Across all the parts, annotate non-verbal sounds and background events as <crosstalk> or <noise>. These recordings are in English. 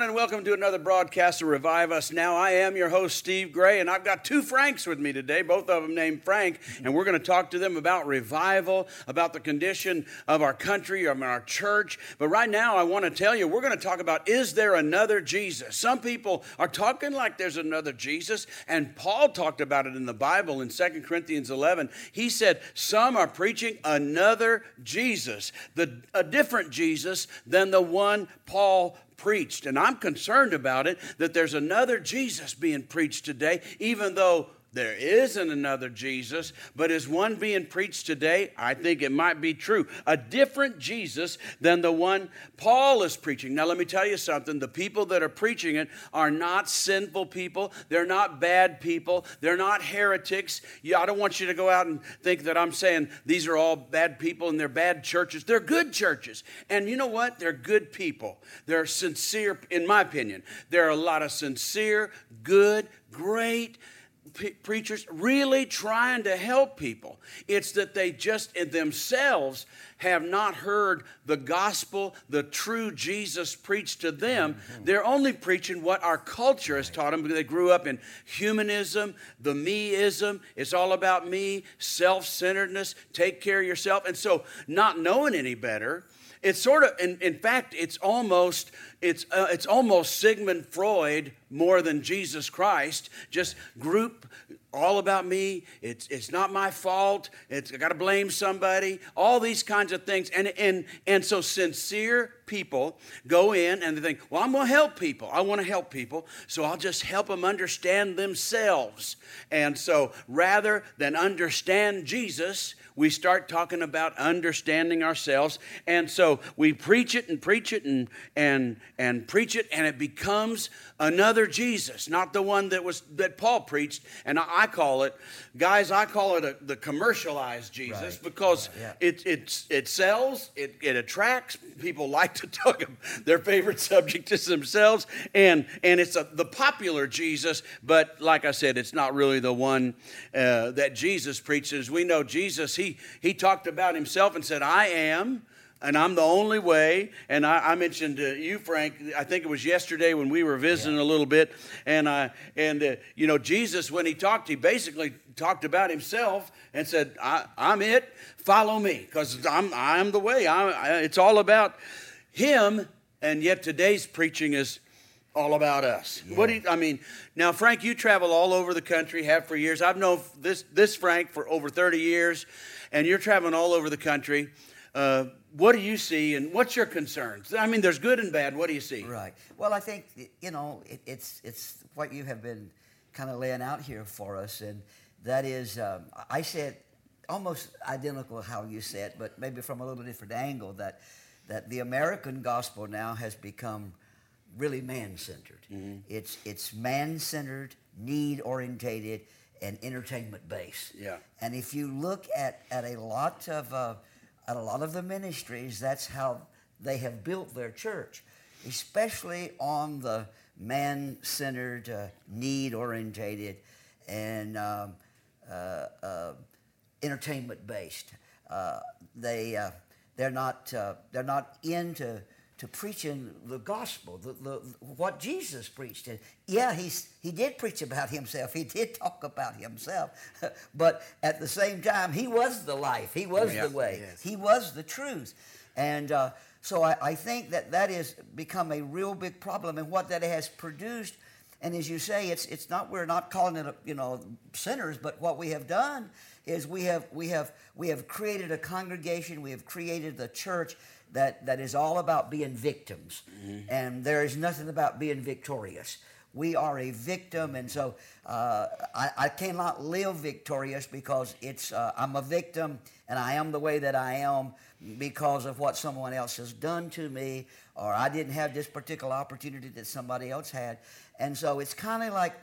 Everyone, and welcome to another broadcast of Revive Us Now. I am your host, Steve Gray, and I've got two Franks with me today, both of them named Frank, and we're going to talk to them about revival, about the condition of our country, of our church. But right now, I want to tell you, we're going to talk about is there another Jesus? Some people are talking like there's another Jesus, and Paul talked about it in the Bible in 2 Corinthians 11. He said, Some are preaching another Jesus, the, a different Jesus than the one Paul preached. And I'm concerned about it that there's another Jesus being preached today, even though there isn't another Jesus, but is one being preached today? I think it might be true. A different Jesus than the one Paul is preaching. Now, let me tell you something. The people that are preaching it are not sinful people. They're not bad people. They're not heretics. I don't want you to go out and think that I'm saying these are all bad people and they're bad churches. They're good churches. And you know what? They're good people. They're sincere, in my opinion. There are a lot of sincere, good, great, preachers really trying to help people. It's that they just in themselves have not heard the gospel, the true Jesus preached to them. Mm-hmm. They're only preaching what our culture has taught them because they grew up in humanism, the meism. It's all about me, self centeredness, take care of yourself. And so, not knowing any better, it's sort of, in, in fact, it's almost, it's, uh, it's almost Sigmund Freud more than Jesus Christ. Just group all about me. It's, it's not my fault. It's, I got to blame somebody. All these kinds of things. And, and, and so sincere people go in and they think, well, I'm going to help people. I want to help people. So I'll just help them understand themselves. And so rather than understand Jesus, we start talking about understanding ourselves. And so we preach it and preach it and, and, and preach it, and it becomes another Jesus, not the one that was that Paul preached. And I, call it, guys, I call it a, the commercialized Jesus right. because yeah. it, it, it sells, it, it attracts. People like to <laughs> talk about their favorite subject is themselves, and, and it's a, the popular Jesus, but like I said, it's not really the one uh, that Jesus preaches. We know Jesus, he he, talked about himself and said, I am, and I'm the only way. And I, I mentioned to you, Frank, I think it was yesterday when we were visiting yeah. a little bit. And, I, and uh, you know, Jesus, when he talked, he basically talked about himself and said, I, am it, follow me, because I'm, I'm the way. I, it's all about him. And yet today's preaching is all about us. Yeah. What do you, I mean? Now, Frank, you travel all over the country, have for years. I've known this this Frank for over 30 years, and you're traveling all over the country. Uh, what do you see, and what's your concerns? I mean, there's good and bad. What do you see? Right. Well, I think you know it, it's it's what you have been kind of laying out here for us, and that is, um, I said almost identical how you said, but maybe from a little different angle. That that the American gospel now has become really man-centered. Mm-hmm. It's it's man-centered, need-orientated and entertainment based. Yeah. And if you look at, at a lot of uh, at a lot of the ministries, that's how they have built their church, especially on the man-centered, uh, need-orientated, and um, uh, uh entertainment-based. Uh, they uh, they're not they're not into to preaching the gospel, the, the, what Jesus preached. And yeah, he's, he did preach about himself. He did talk about himself. <laughs> but at the same time, he was the life. He was the way. Yes. He was the truth. And uh, so I, I, think that that has become a real big problem. And what that has produced, and as you say, it's, it's not, we're not calling it, a, you know, sinners, but what we have done is we have, we have, we have created a congregation, we have created the church that, that is all about being victims. Mm-hmm. And there is nothing about being victorious. we are a victim, and so uh, I, I, cannot live victorious because it's uh, I'm a victim, and I am the way that I am because of what someone else has done to me, or I didn't have this particular opportunity that somebody else had, and so it's kind of like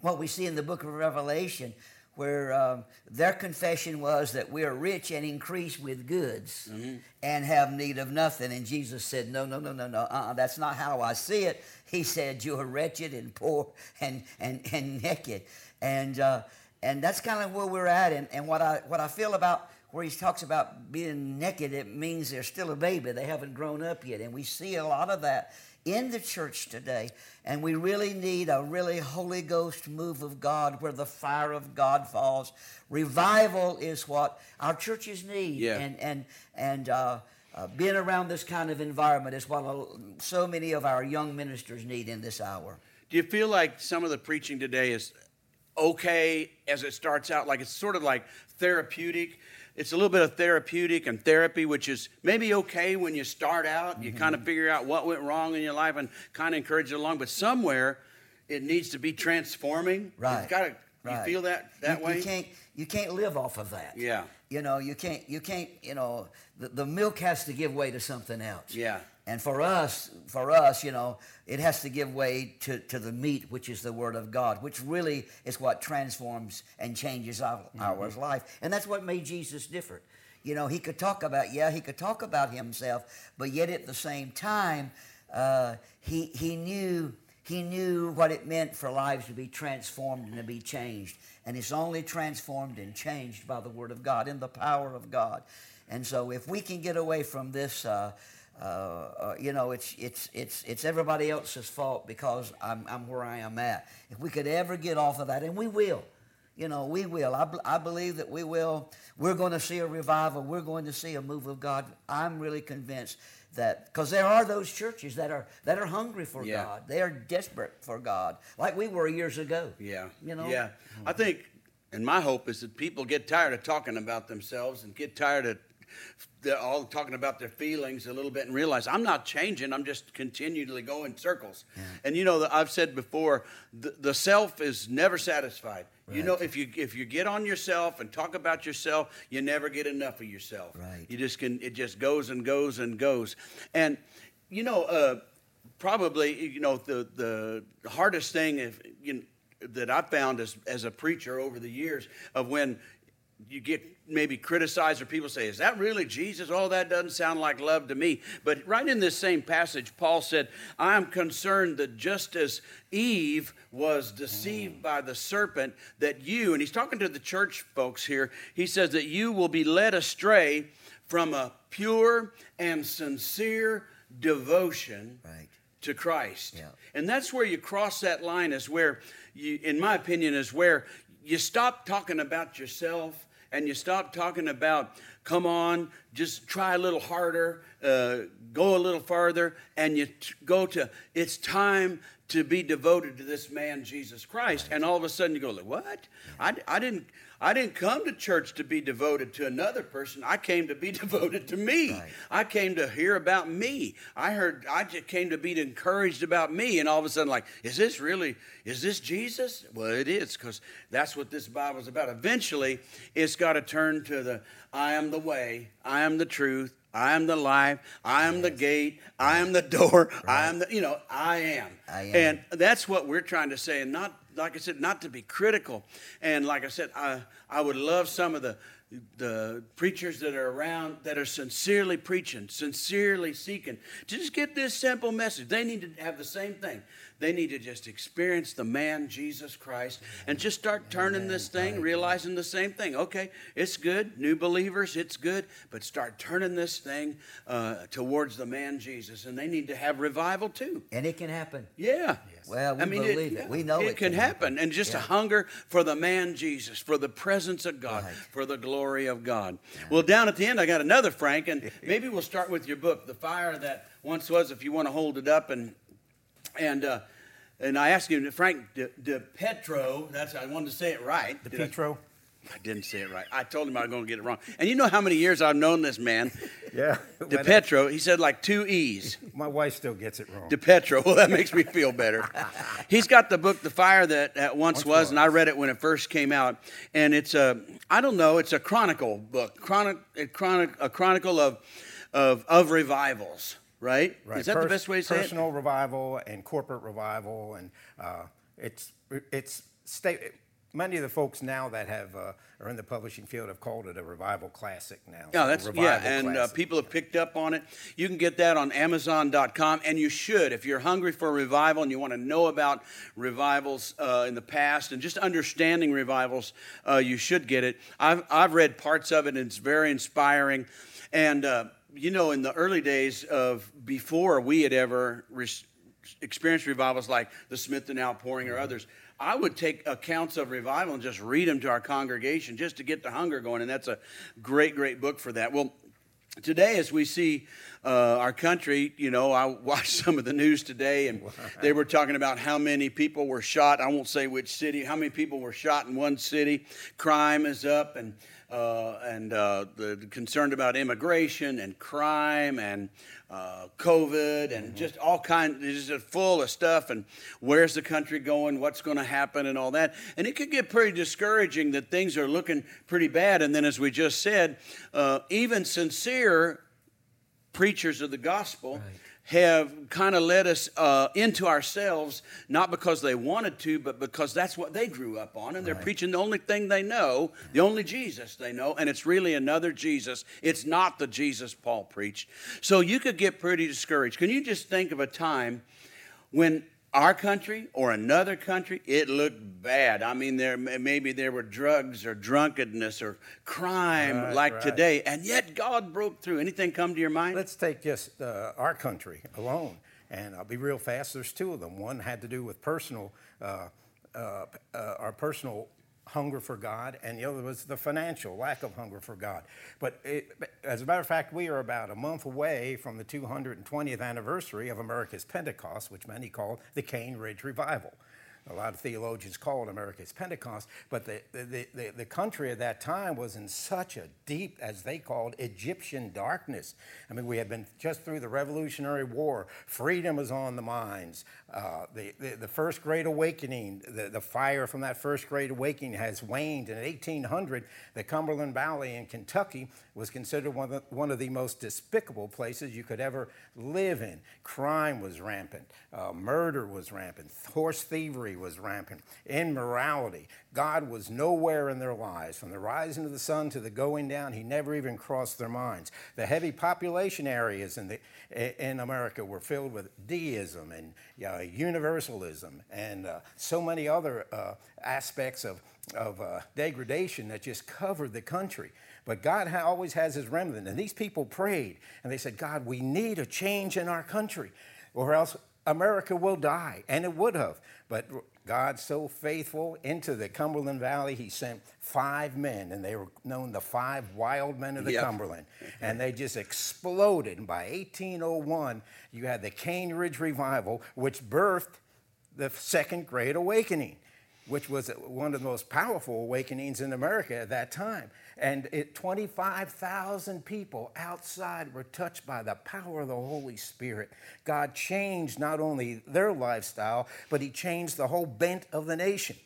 what we see in the book of Revelation where um, their confession was that we are rich and increase with goods mm-hmm. and have need of nothing. And Jesus said, No, no, no, no, no, uh-uh, that's not how I see it. He said, You are wretched and poor and, and, and naked. And, uh, and that's kind of where we're at. And, and what, I, what I feel about where he talks about being naked, it means they're still a baby. They haven't grown up yet. And we see a lot of that in the church today. And we really need a really Holy Ghost move of God where the fire of God falls. Revival is what our churches need. Yeah. And, and, and uh, uh, being around this kind of environment is what so many of our young ministers need in this hour. Do you feel like some of the preaching today is okay as it starts out? Like it's sort of like therapeutic? It's a little bit of therapeutic and therapy, which is maybe okay when you start out. You mm-hmm. kind of figure out what went wrong in your life and kind of encourage it along. But somewhere, it needs to be transforming. Right. It's got to. Right. You feel that that you, way? You can't. You can't live off of that. Yeah. You know. You can't. You can't. You know. The, the milk has to give way to something else. Yeah. And for us, for us, you know, it has to give way to, to the meat, which is the Word of God, which really is what transforms and changes our, mm-hmm. our life. And that's what made Jesus different. You know, he could talk about, yeah, he could talk about himself, but yet at the same time, uh, he, he knew he knew what it meant for lives to be transformed and to be changed. And it's only transformed and changed by the Word of God in the power of God. And so, if we can get away from this uh, uh, uh, you know, it's, it's, it's, it's everybody else's fault because I'm, I'm where I am at. If we could ever get off of that, and we will, you know, we will. I, I believe that we will. We're going to see a revival. We're going to see a move of God. I'm really convinced that because there are those churches that are that are hungry for yeah. God. They are desperate for God, like we were years ago. Yeah, you know. Yeah, I think, and my hope is that people get tired of talking about themselves and get tired of they're all talking about their feelings a little bit and realize I'm not changing. I'm just continually going circles. Yeah. And you know, I've said before, the, the self is never satisfied. Right. You know, if you if you get on yourself and talk about yourself, you never get enough of yourself. Right. You just can. It just goes and goes and goes. And you know, uh, probably you know the the hardest thing if you know, that I found as as a preacher over the years of when you get maybe criticized or people say, Is that really Jesus? Oh, that doesn't sound like love to me. But right in this same passage, Paul said, I am concerned that just as Eve was deceived by the serpent, that you, and he's talking to the church folks here, he says that you will be led astray from a pure and sincere devotion right. to Christ. Yeah. And that's where you cross that line, is where, you, in my opinion, is where you stop talking about yourself and you stop talking about, come on, just try a little harder, uh, go a little farther, and you t- go to, it's time to be devoted to this man, Jesus Christ. And all of a sudden you go, what? I, I didn't. I didn't come to church to be devoted to another person. I came to be <laughs> devoted to me. Right. I came to hear about me. I heard I just came to be encouraged about me. And all of a sudden, like, is this really, is this Jesus? Well, it is, because that's what this Bible is about. Eventually, it's got to turn to the I am the way, I am the truth, I am the life. I am yes. the gate. I am the door. Right. I am the, you know, I am. I am. And that's what we're trying to say. And not, like I said, not to be critical. And like I said, I, I would love some of the, the preachers that are around that are sincerely preaching, sincerely seeking to just get this simple message. They need to have the same thing. They need to just experience the man, Jesus Christ, and just start turning Amen. this thing, realizing the same thing. Okay, it's good. New believers, it's good. But start turning this thing uh, towards the man, Jesus. And they need to have revival too. And it can happen. Yeah. Yes. Well, we I mean, believe it. it. We know it, it can, can happen. happen. And just yeah. a hunger for the man, Jesus, for the presence of God, right. for the glory of God. Well, down at the end, I got another Frank, and <laughs> maybe we'll start with your book, The Fire That Once Was, if you want to hold it up and and uh, and I asked him, Frank De, De Petro, that's I wanted to say it right. De Petro. I, I, didn't say it right. I told him I was going to get it wrong. And you know how many years I've known this man. <laughs> Yeah. <laughs> De Petro. He said like two E's. <laughs> My wife still gets it wrong. De Petro. Well, that makes me feel better. He's got the book, The Fire That, that Once, Once was, Was. and I read it when it first came out. And it's a, I don't know, it's a chronicle book, chronic, a, chronic, a chronicle of, of, of revivals, right? Right. Is that the best way to say it? Personal revival and corporate revival, and uh, it's it's state. Many of the folks now that have uh, are in the publishing field have called it a revival classic now. Yeah, So that's yeah, and uh, people have picked up on it. You can get that on Amazon.com, and you should if you're hungry for revival and you want to know about revivals uh, in the past and just understanding revivals. Uh, you should get it. I've I've read parts of it, and it's very inspiring. And uh, you know, in the early days of before we had ever re- experienced revivals like the Smithton Outpouring or others. I would take accounts of revival and just read them to our congregation just to get the hunger going, and that's a great, great book for that. Well, today, as we see uh, our country, you know, I <laughs> watched some of the news today, and they were talking about how many people were shot. I won't say which city, how many people were shot in one city. Crime is up, and uh, and uh, the, concerned about immigration and crime and uh, COVID and just all kinds, just full of stuff. And where's the country going? What's going to happen? And all that. And it could get pretty discouraging that things are looking pretty bad. And then, as we just said, uh, even sincere preachers of the gospel have kind of led us uh, into ourselves, not because they wanted to, but because that's what they grew up on. And they're preaching the only thing they know, the only Jesus they know, and it's really another Jesus. It's not the Jesus Paul preached. So you could get pretty discouraged. Can you just think of a time when our country or another country, it looked bad. I mean, there maybe there were drugs or drunkenness or crime Right, like right. today, and yet God broke through. Anything come to your mind? Let's take just uh, our country alone, and I'll be real fast. There's two of them. One had to do with personal, uh, uh, uh, our personal hunger for God, and the other was the financial lack of hunger for God. But it, as a matter of fact, we are about a month away from the 220th anniversary of America's Pentecost, which many call the Cane Ridge Revival. A lot of theologians call it America's Pentecost, but the, the, the, the country at that time was in such a deep, as they called, Egyptian darkness. I mean, we had been just through the Revolutionary War, freedom was on the minds. Uh, the, the, the First Great Awakening, the, the fire from that First Great Awakening has waned. In 1800, the Cumberland Valley in Kentucky was considered one of, the, one of the most despicable places you could ever live in. Crime was rampant, uh, murder was rampant, horse thievery was rampant, immorality. God was nowhere in their lives. From the rising of the sun to the going down, He never even crossed their minds. The heavy population areas in, the, in America were filled with deism and uh, universalism and uh, so many other uh, aspects of, of uh, degradation that just covered the country. But God ha- always has his remnant. And these people prayed and they said, God, we need a change in our country or else America will die. And it would have. But God's so faithful into the Cumberland Valley, he sent five men, and they were known the five wild men of the Yep. Cumberland. And they just exploded. And by 1801, you had the Cane Ridge Revival, which birthed the Second Great Awakening, which was one of the most powerful awakenings in America at that time. And it, 25,000 people outside were touched by the power of the Holy Spirit. God changed not only their lifestyle, but He changed the whole bent of the nation.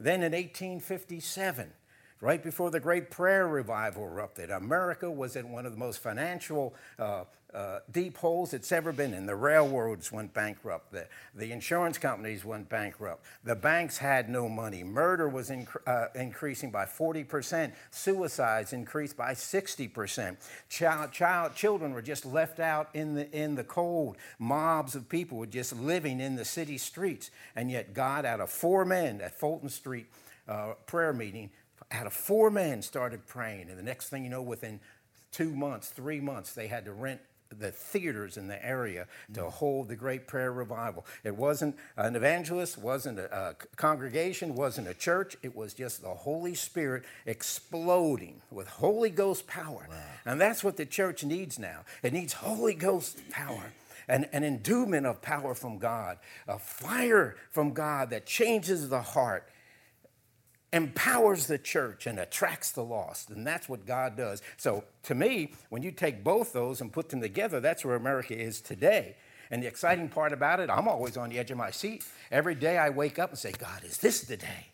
Then in 1857, right before the Great Prayer Revival erupted, America was in one of the most financial uh, uh, deep holes it's ever been in. The railroads went bankrupt. The, the insurance companies went bankrupt. The banks had no money. Murder was uh, increasing by 40%. Suicides increased by 60%. Child, child, children were just left out in the, in the cold. Mobs of people were just living in the city streets. And yet, God, out of four men at Fulton Street uh, prayer meeting, out of four men started praying. And the next thing you know, within two months, three months, they had to rent the theaters in the area to mm. hold the great prayer revival. It wasn't an evangelist, wasn't a, a congregation, wasn't a church. It was just the Holy Spirit exploding with Holy Ghost power. And that's what the church needs now. It needs Holy Ghost power. An, an endowment of power from God, a fire from God that changes the heart. Empowers the church and attracts the lost. And that's what God does. So to me, when you take both those and put them together, that's where America is today. And the exciting part about it, I'm always on the edge of my seat. Every day I wake up and say, God, is this the day?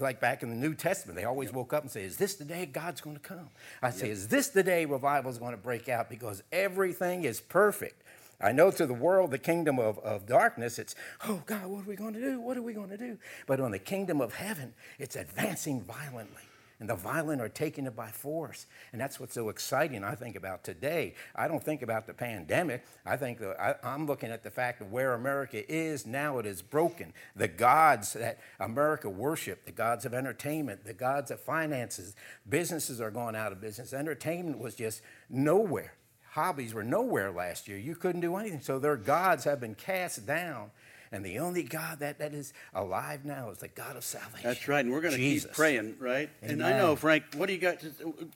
Like back in the New Testament, they always woke up and say, Is this the day God's going to come? I say, Is this the day revival is going to break out? Because everything is perfect. I know to the world, the kingdom of, of darkness, it's, oh God, what are we going to do? What are we going to do? But on the kingdom of heaven, it's advancing violently. And the violent are taking it by force. And that's what's so exciting, I think, about today. I don't think about the pandemic. I think I, am looking at the fact of where America is now, it is broken. The gods that America worshiped, the gods of entertainment, the gods of finances, businesses are going out of business. Entertainment was just nowhere hobbies were nowhere last year. You couldn't do anything. So their gods have been cast down. And the only God that, that is alive now is the God of salvation. That's right. And we're going to keep praying, right? Amen. And I know, Frank, what do you got? To,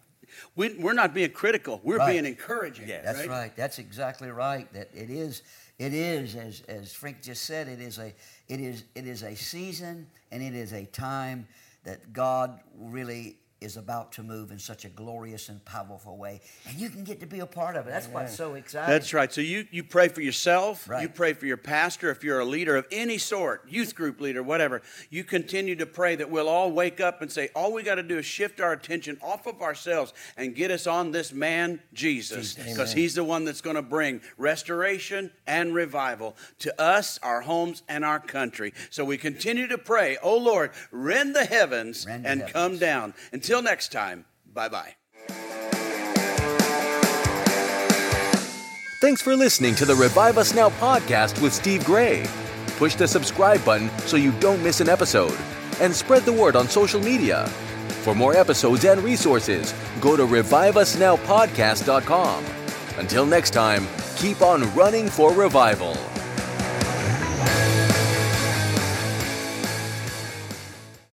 we, are not being critical. We're right. being encouraging. Yes. That's right? right. That's exactly right. That it is. It is as as Frank just said. It is a. It is. It is a season, and it is a time that God really is about to move in such a glorious and powerful way. And you can get to be a part of it. That's what's so exciting. That's right. So you, you pray for yourself, right. you pray for your pastor, if you're a leader of any sort, youth group leader, whatever, you continue to pray that we'll all wake up and say, all we got to do is shift our attention off of ourselves and get us on this man, Jesus, because he's the one that's going to bring restoration and revival to us, our homes, and our country. So we continue to pray, oh Lord, rend the heavens rend and heavens. come down. Until next time, bye bye. Thanks for listening to the Revive Us Now podcast with Steve Gray. Push the subscribe button so you don't miss an episode, and spread the word on social media. For more episodes and resources, go to reviveusnowpodcast.com. Until next time, keep on running for revival.